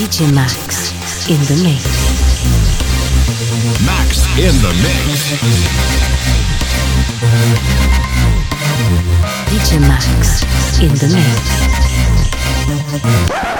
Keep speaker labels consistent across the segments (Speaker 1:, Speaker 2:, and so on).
Speaker 1: DJ Max in the mix.
Speaker 2: Max in the mix.
Speaker 1: DJ Max in the mix.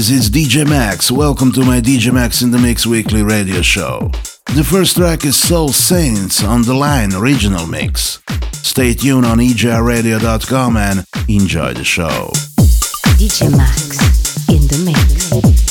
Speaker 3: Guys, it's DJ Max. Welcome to my DJ Max in the Mix weekly radio show. The first track is Soul Saints on the Line original mix. Stay tuned on ejradio.com and enjoy the show.
Speaker 1: DJ Max in the mix.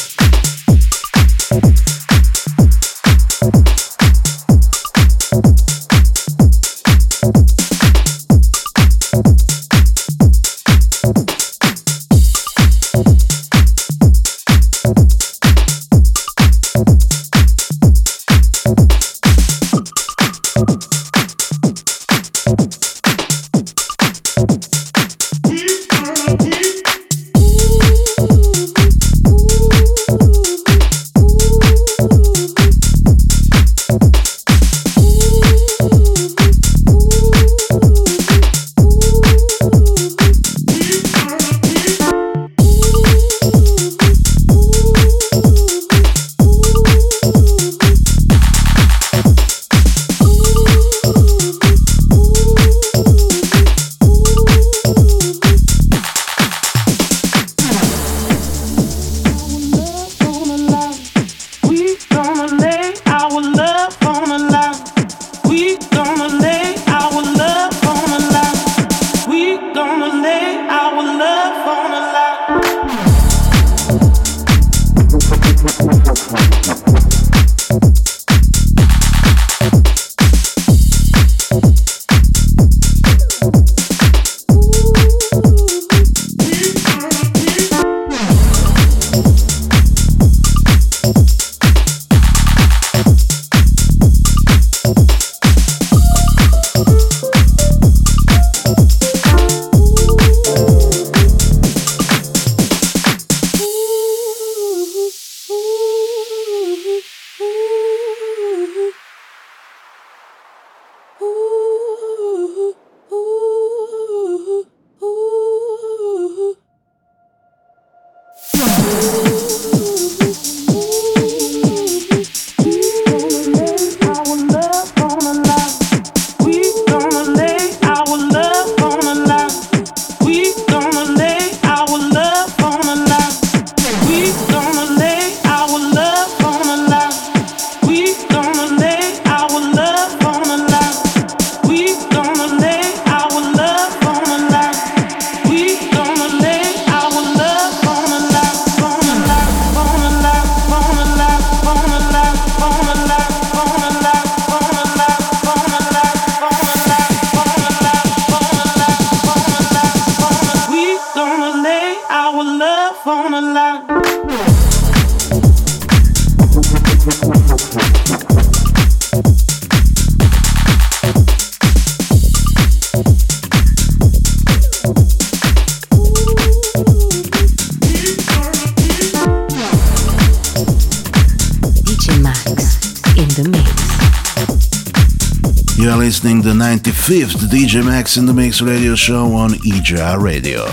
Speaker 3: Listening the 95th DJ Max in the Mix radio show on EJR Radio.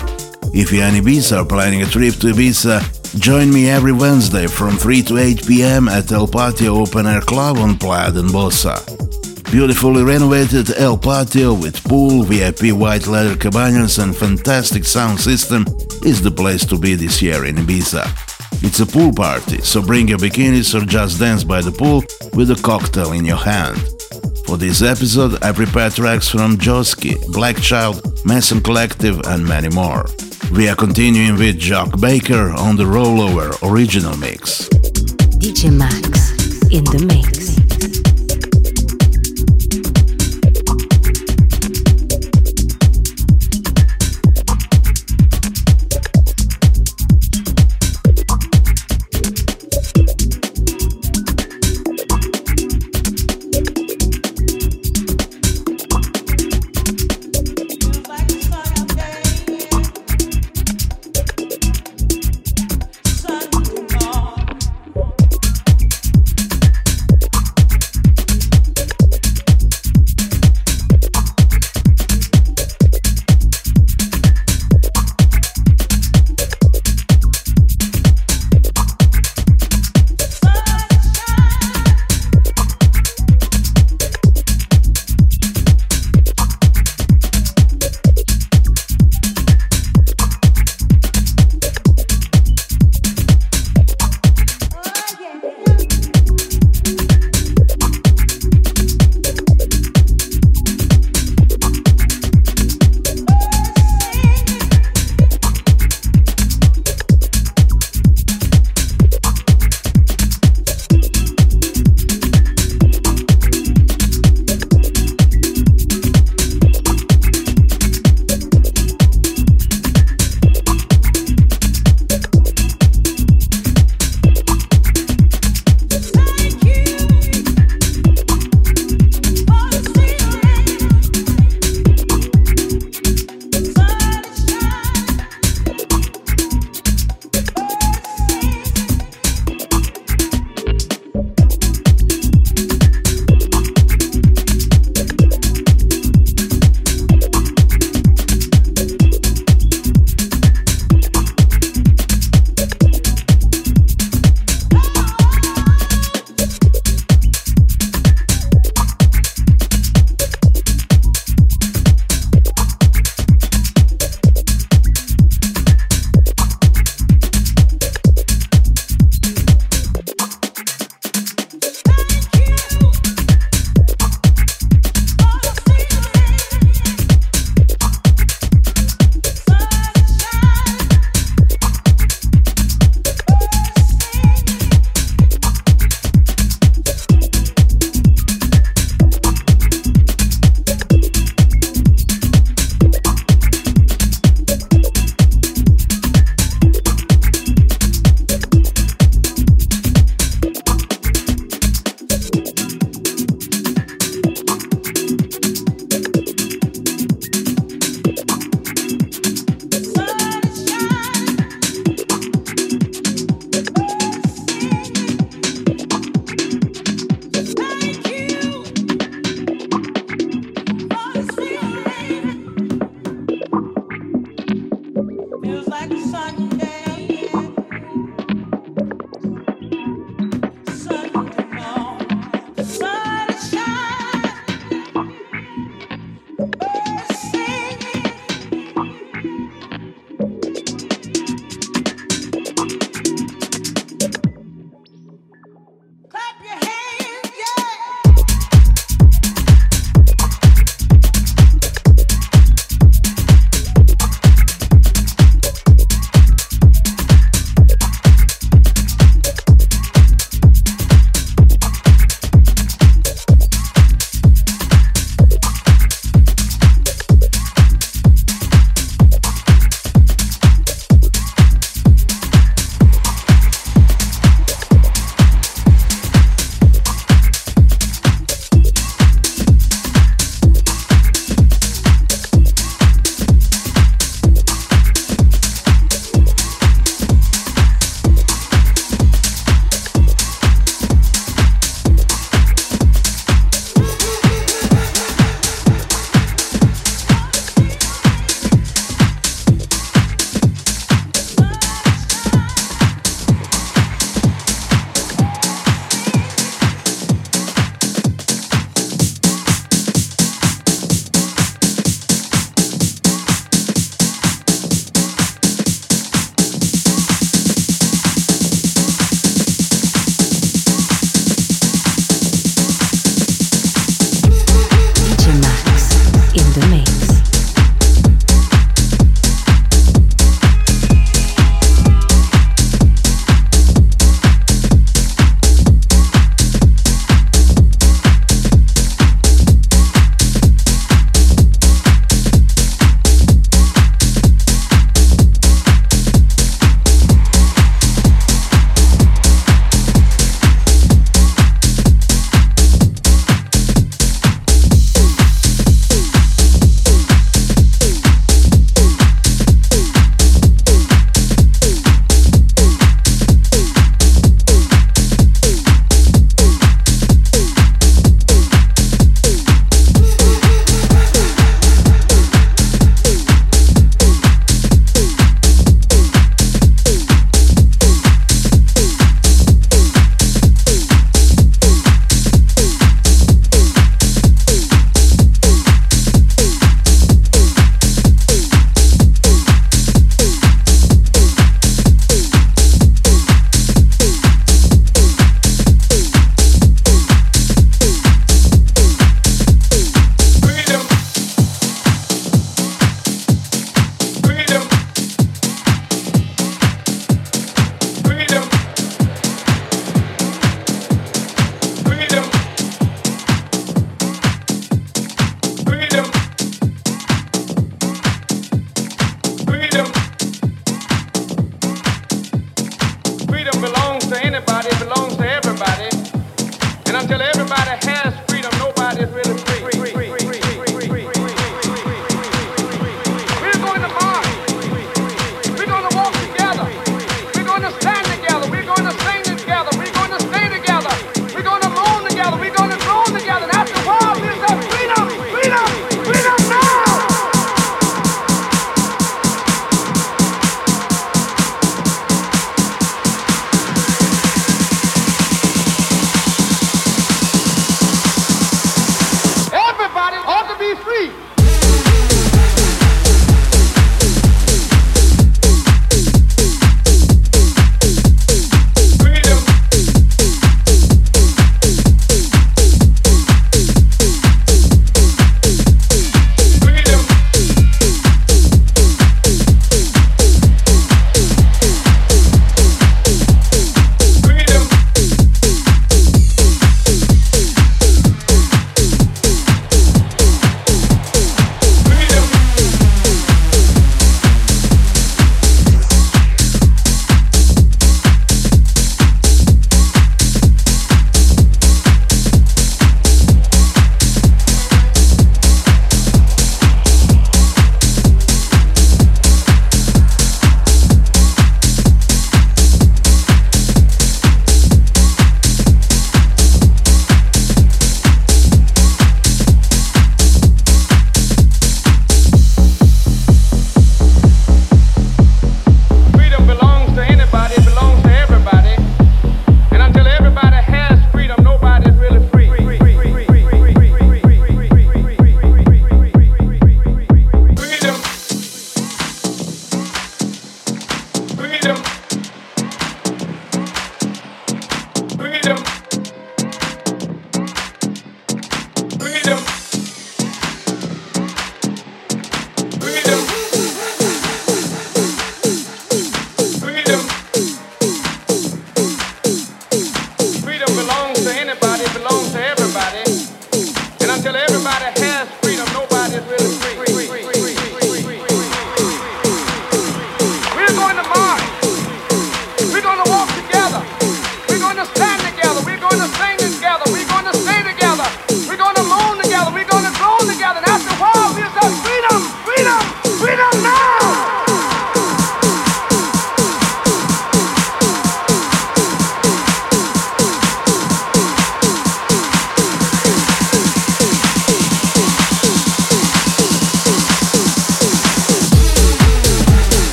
Speaker 3: If you and Ibiza are planning a trip to Ibiza, join me every Wednesday from 3 to 8 pm at El Patio Open Air Club on Playa d'en Bossa. Beautifully renovated El Patio with pool, VIP white leather cabanas and fantastic sound system is the place to be this year in Ibiza. It's a pool party, so bring your bikinis or just dance by the pool with a cocktail in your hand. For this episode, I prepared tracks from Joeski, Black Child, Mason Collective, and many more. We are continuing with Jock Baker on the Rollover original mix.
Speaker 1: DJ Max in the mix.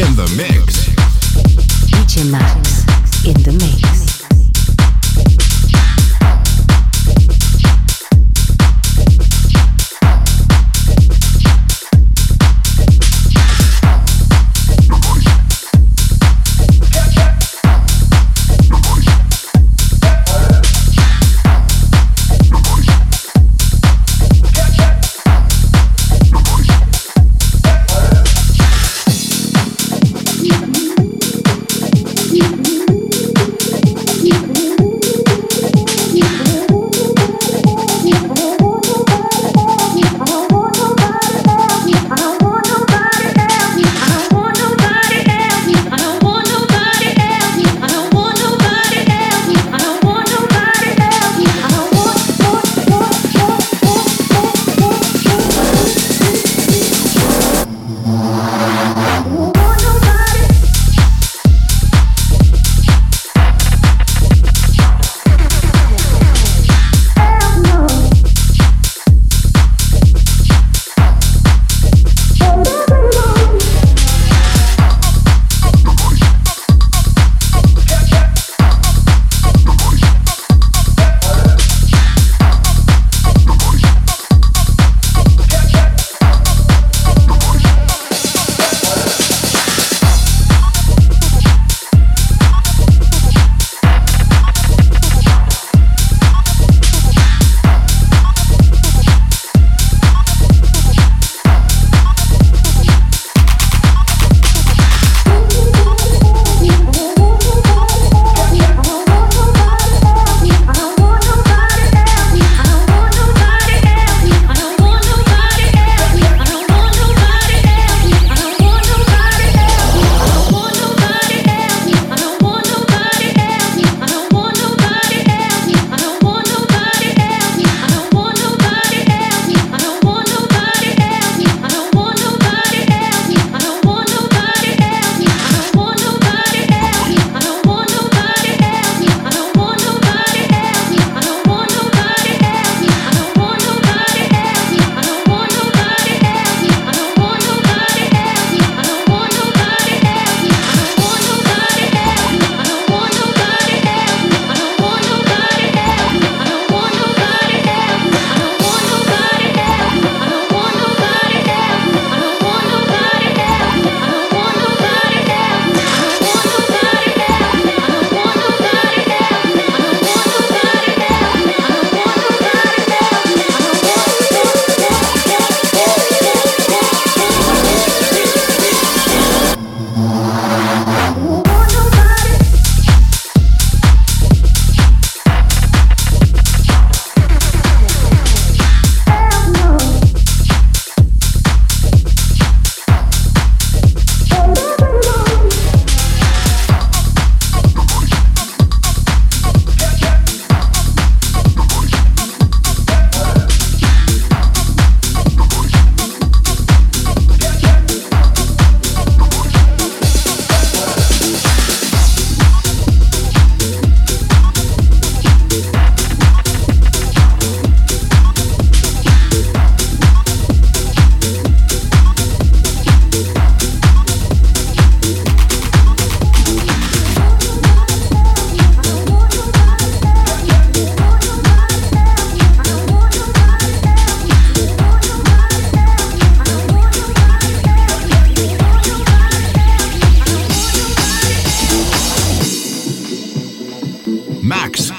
Speaker 4: in the mix.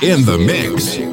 Speaker 5: In the mix.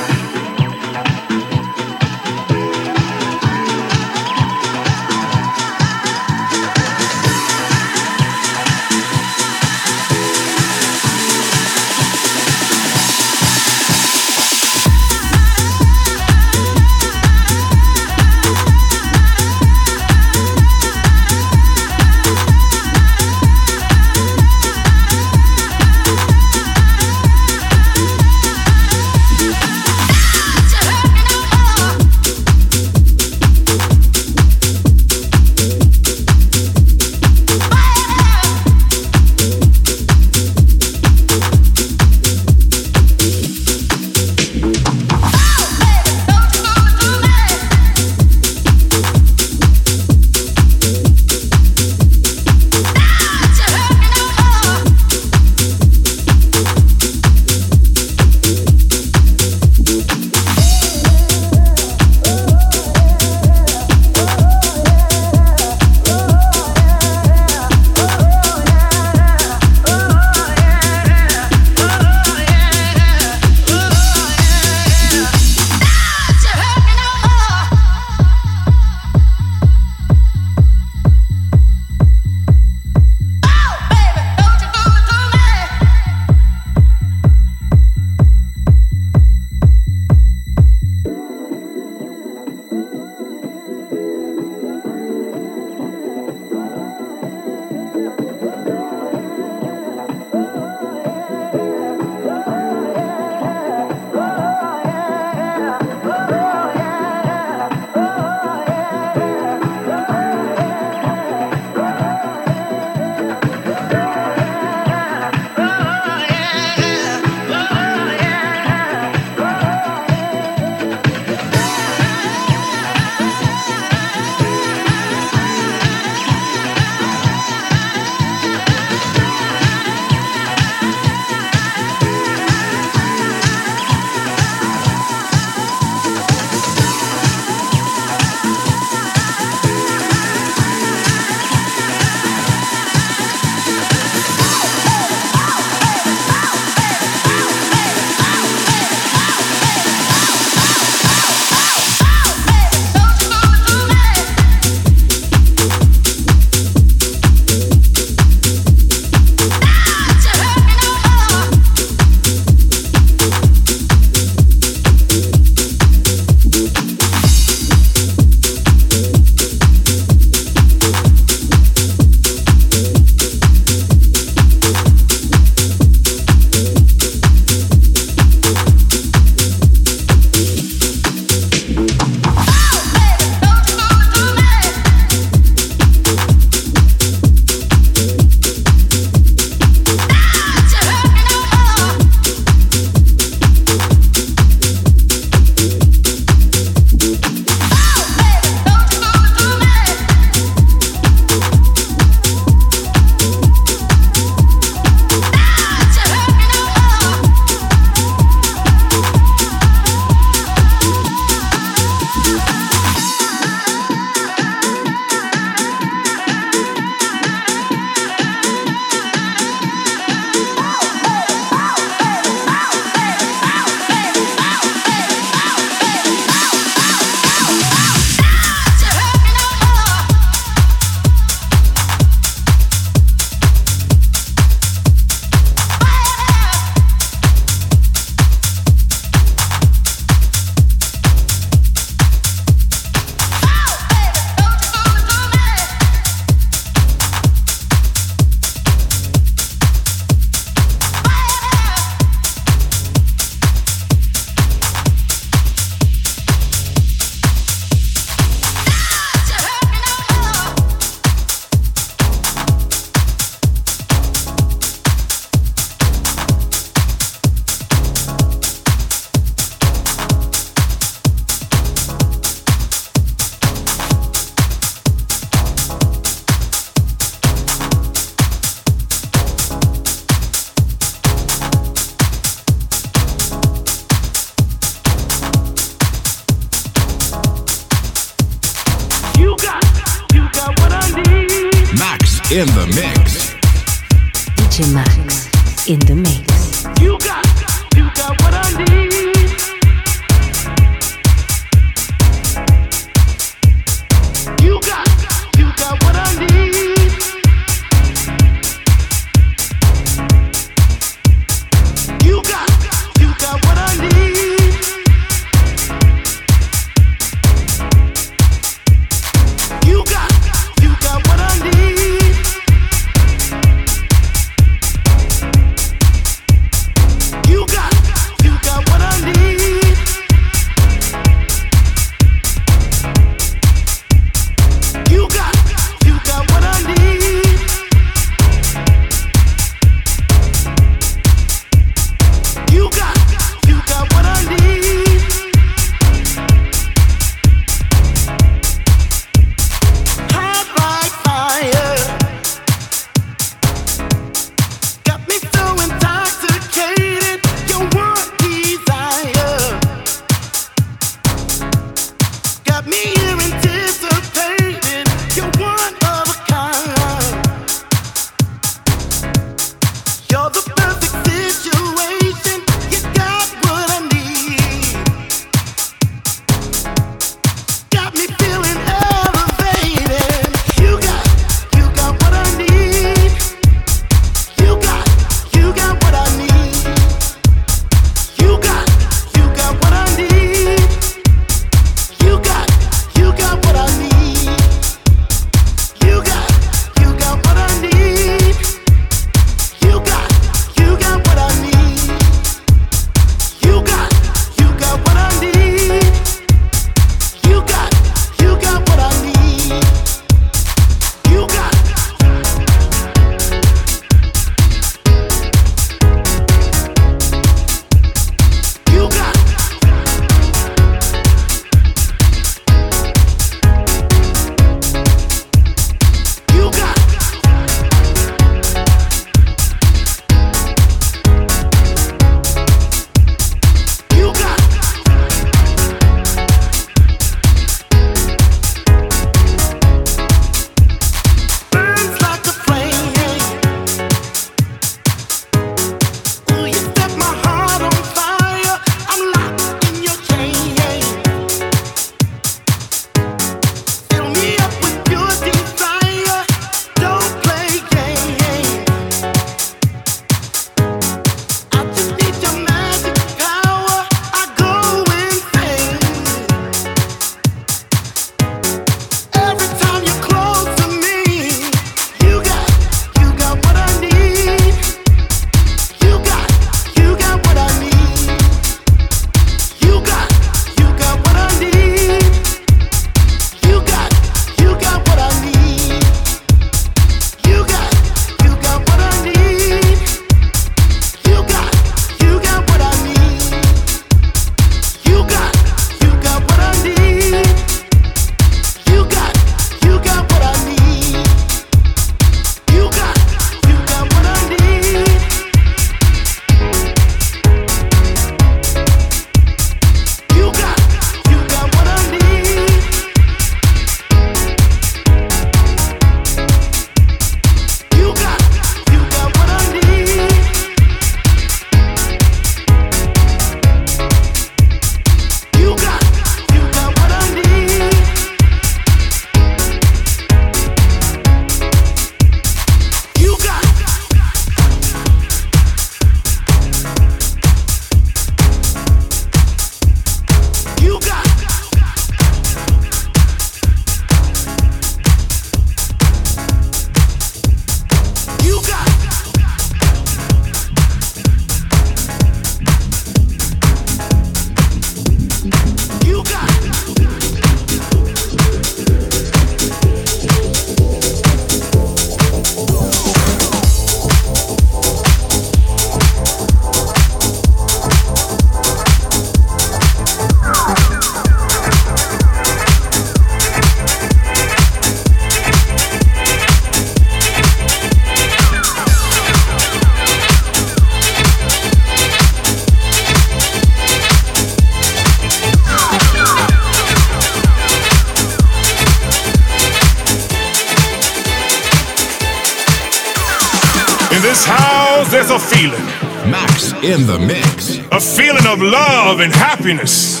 Speaker 6: In the mix.
Speaker 2: A feeling of love and happiness.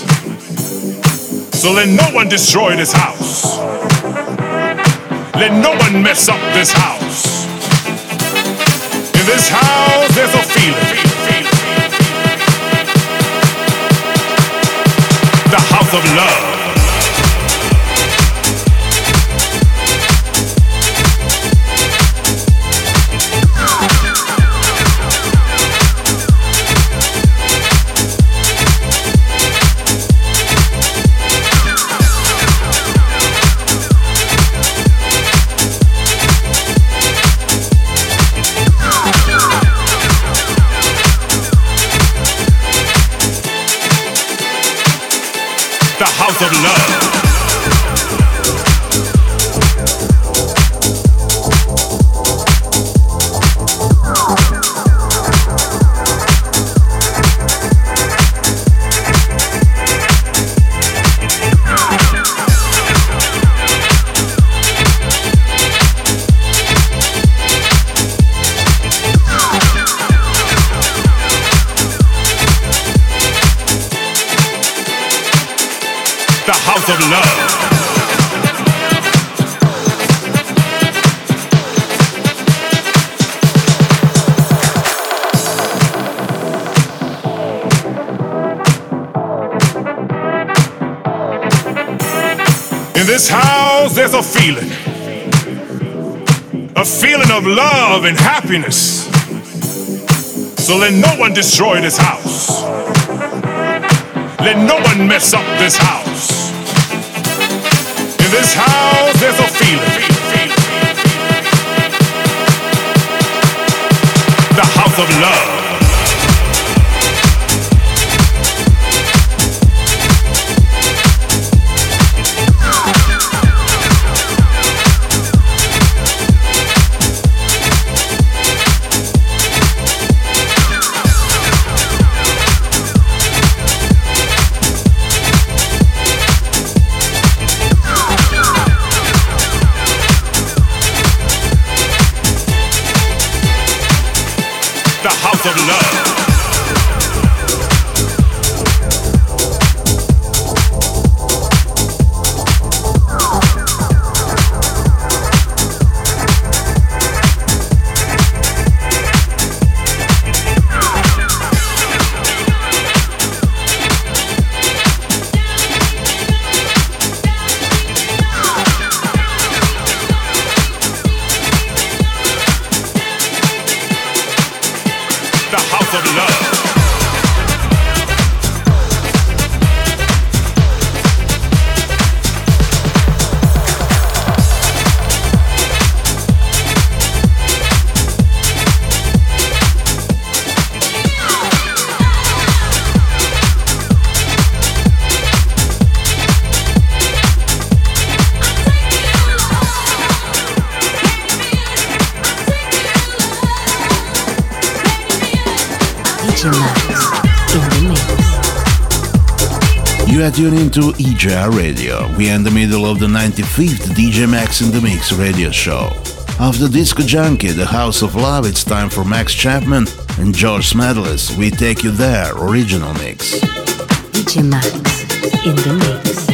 Speaker 2: So let no one destroy this house. Let no one mess up this house. In this house, there's a feeling. The house of love. Of love. Feeling. A feeling of love and happiness. So let no one destroy this house. Let no one mess up this house. In this house, there's a feeling. The house of love.
Speaker 3: Are EJR Radio. We are in the middle of the 95th DJ Max in the Mix radio show. After Disco Junkie, The House of Love, it's time for Max Chapman and George Smedless. We Take You There original mix.
Speaker 1: DJ Max in the Mix.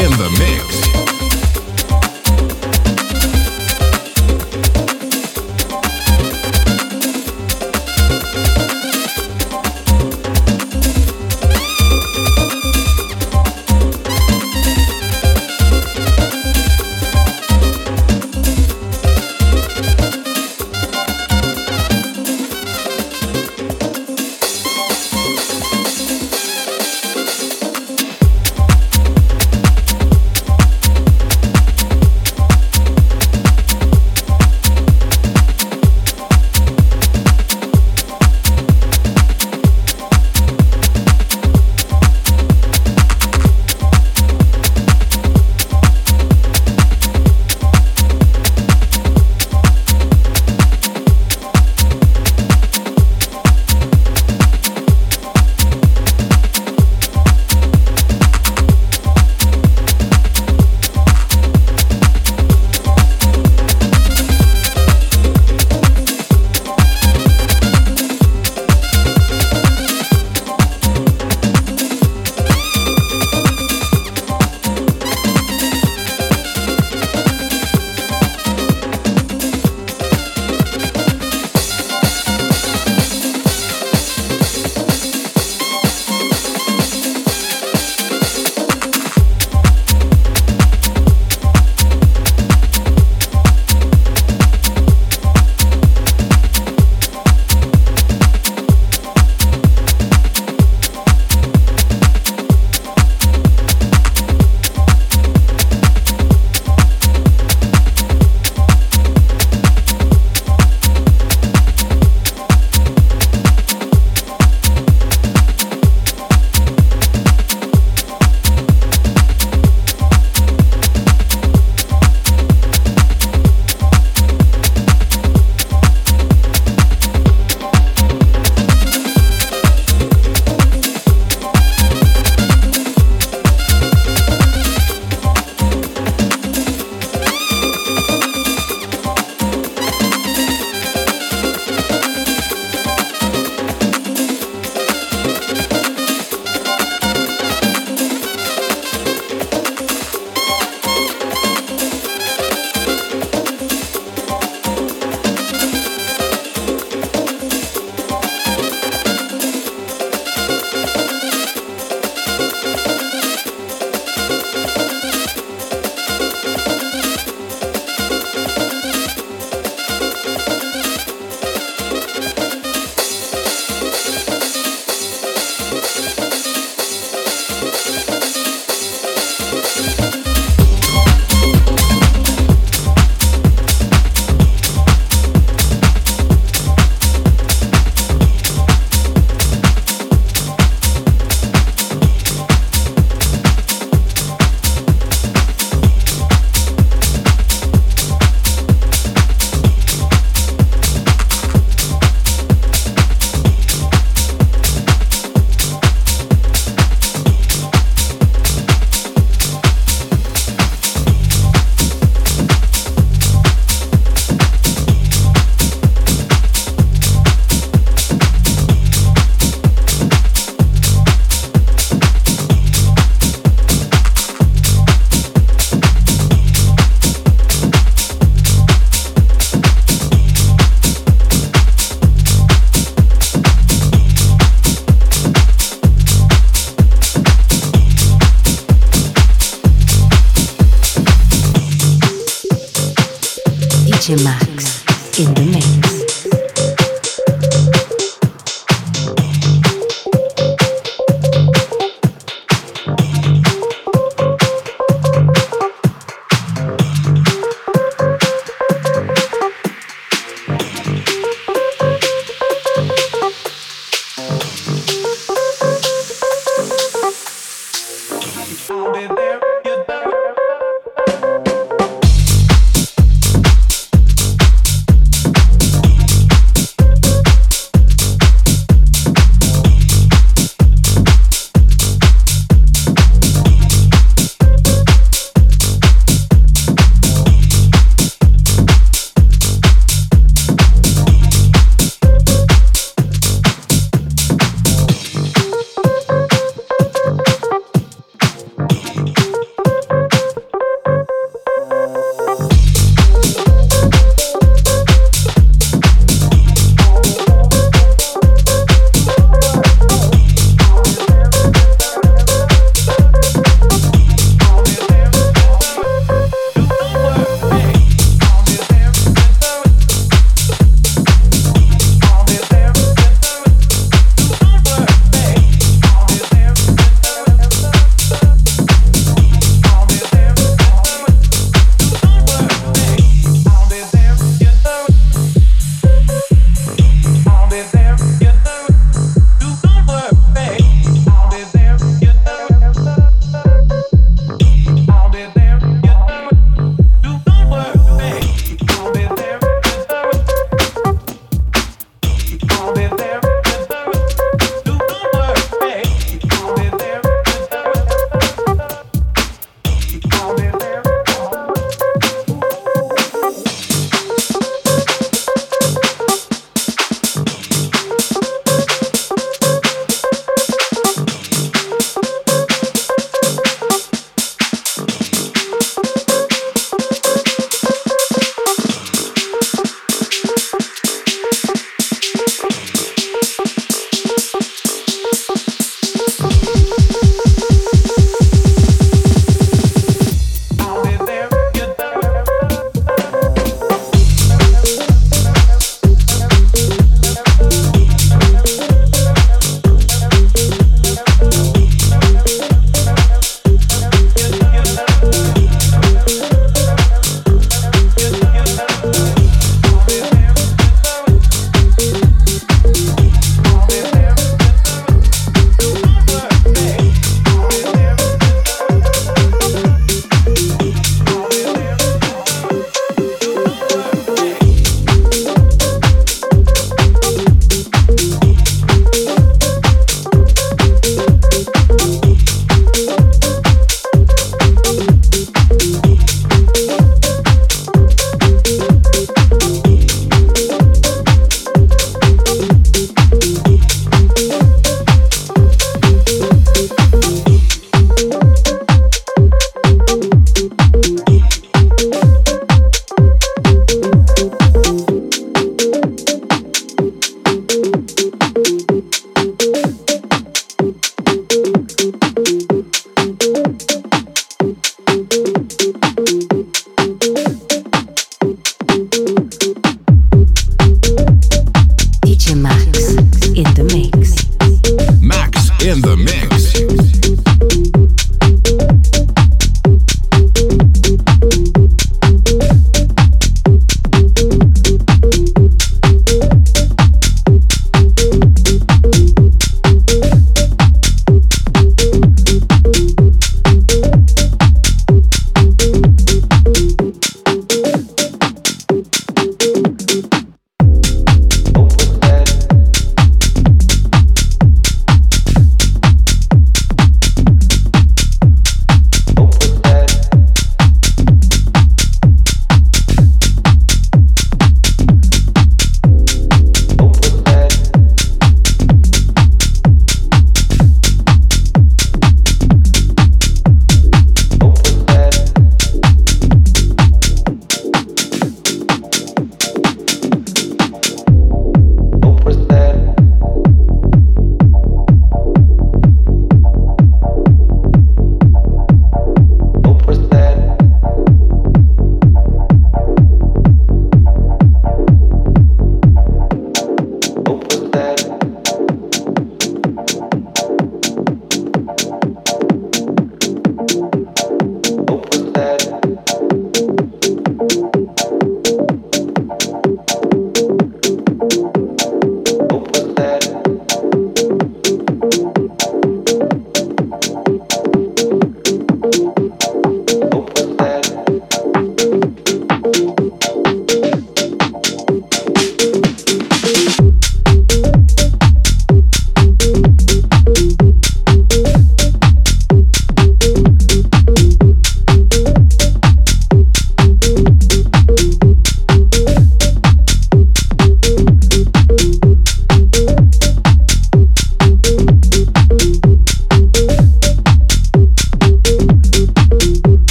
Speaker 1: In the mix.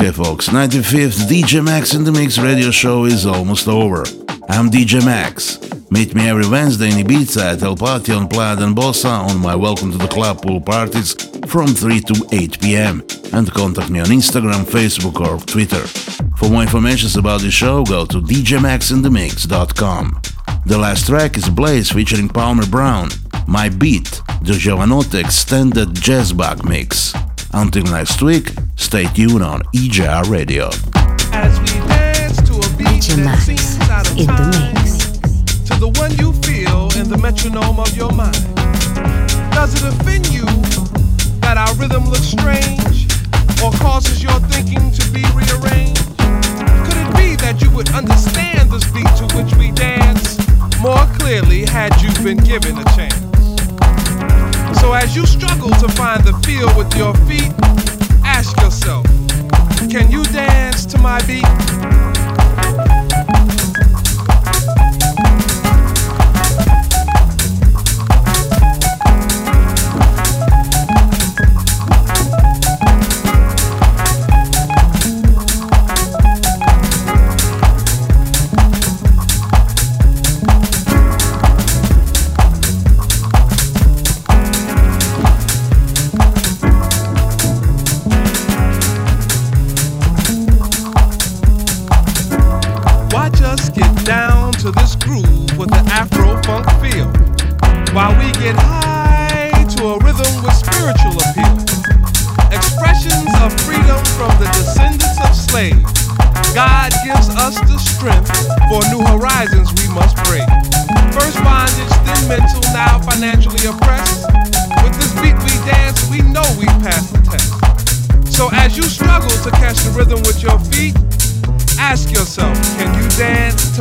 Speaker 3: Okay, folks, 95th DJ Max in the Mix radio show is almost over. I'm DJ Max. Meet me every Wednesday in Ibiza at El Patio on Playa d'en Bossa on my Welcome to the Club pool parties from 3 to 8 pm and contact me on Instagram, Facebook or Twitter. For more information about the show, go to djmaxinthemix.com. The last track is Blaze featuring Palmer Brown, My Beat, the Giovanotti extended Jazz jazzbug mix. Until next week, stay tuned on EJR Radio.
Speaker 7: As we dance to a beat
Speaker 1: DJ
Speaker 7: that
Speaker 1: Max
Speaker 7: seems out of
Speaker 1: in the mix.
Speaker 7: to the one you feel in the metronome of your mind. Does it offend you that our rhythm looks strange or causes your thinking to be rearranged? Could it be that you would understand this beat to which we dance more clearly had you been given a chance? So as you struggle to find the feel with your feet, ask yourself, can you dance to my beat?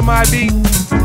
Speaker 7: My beat?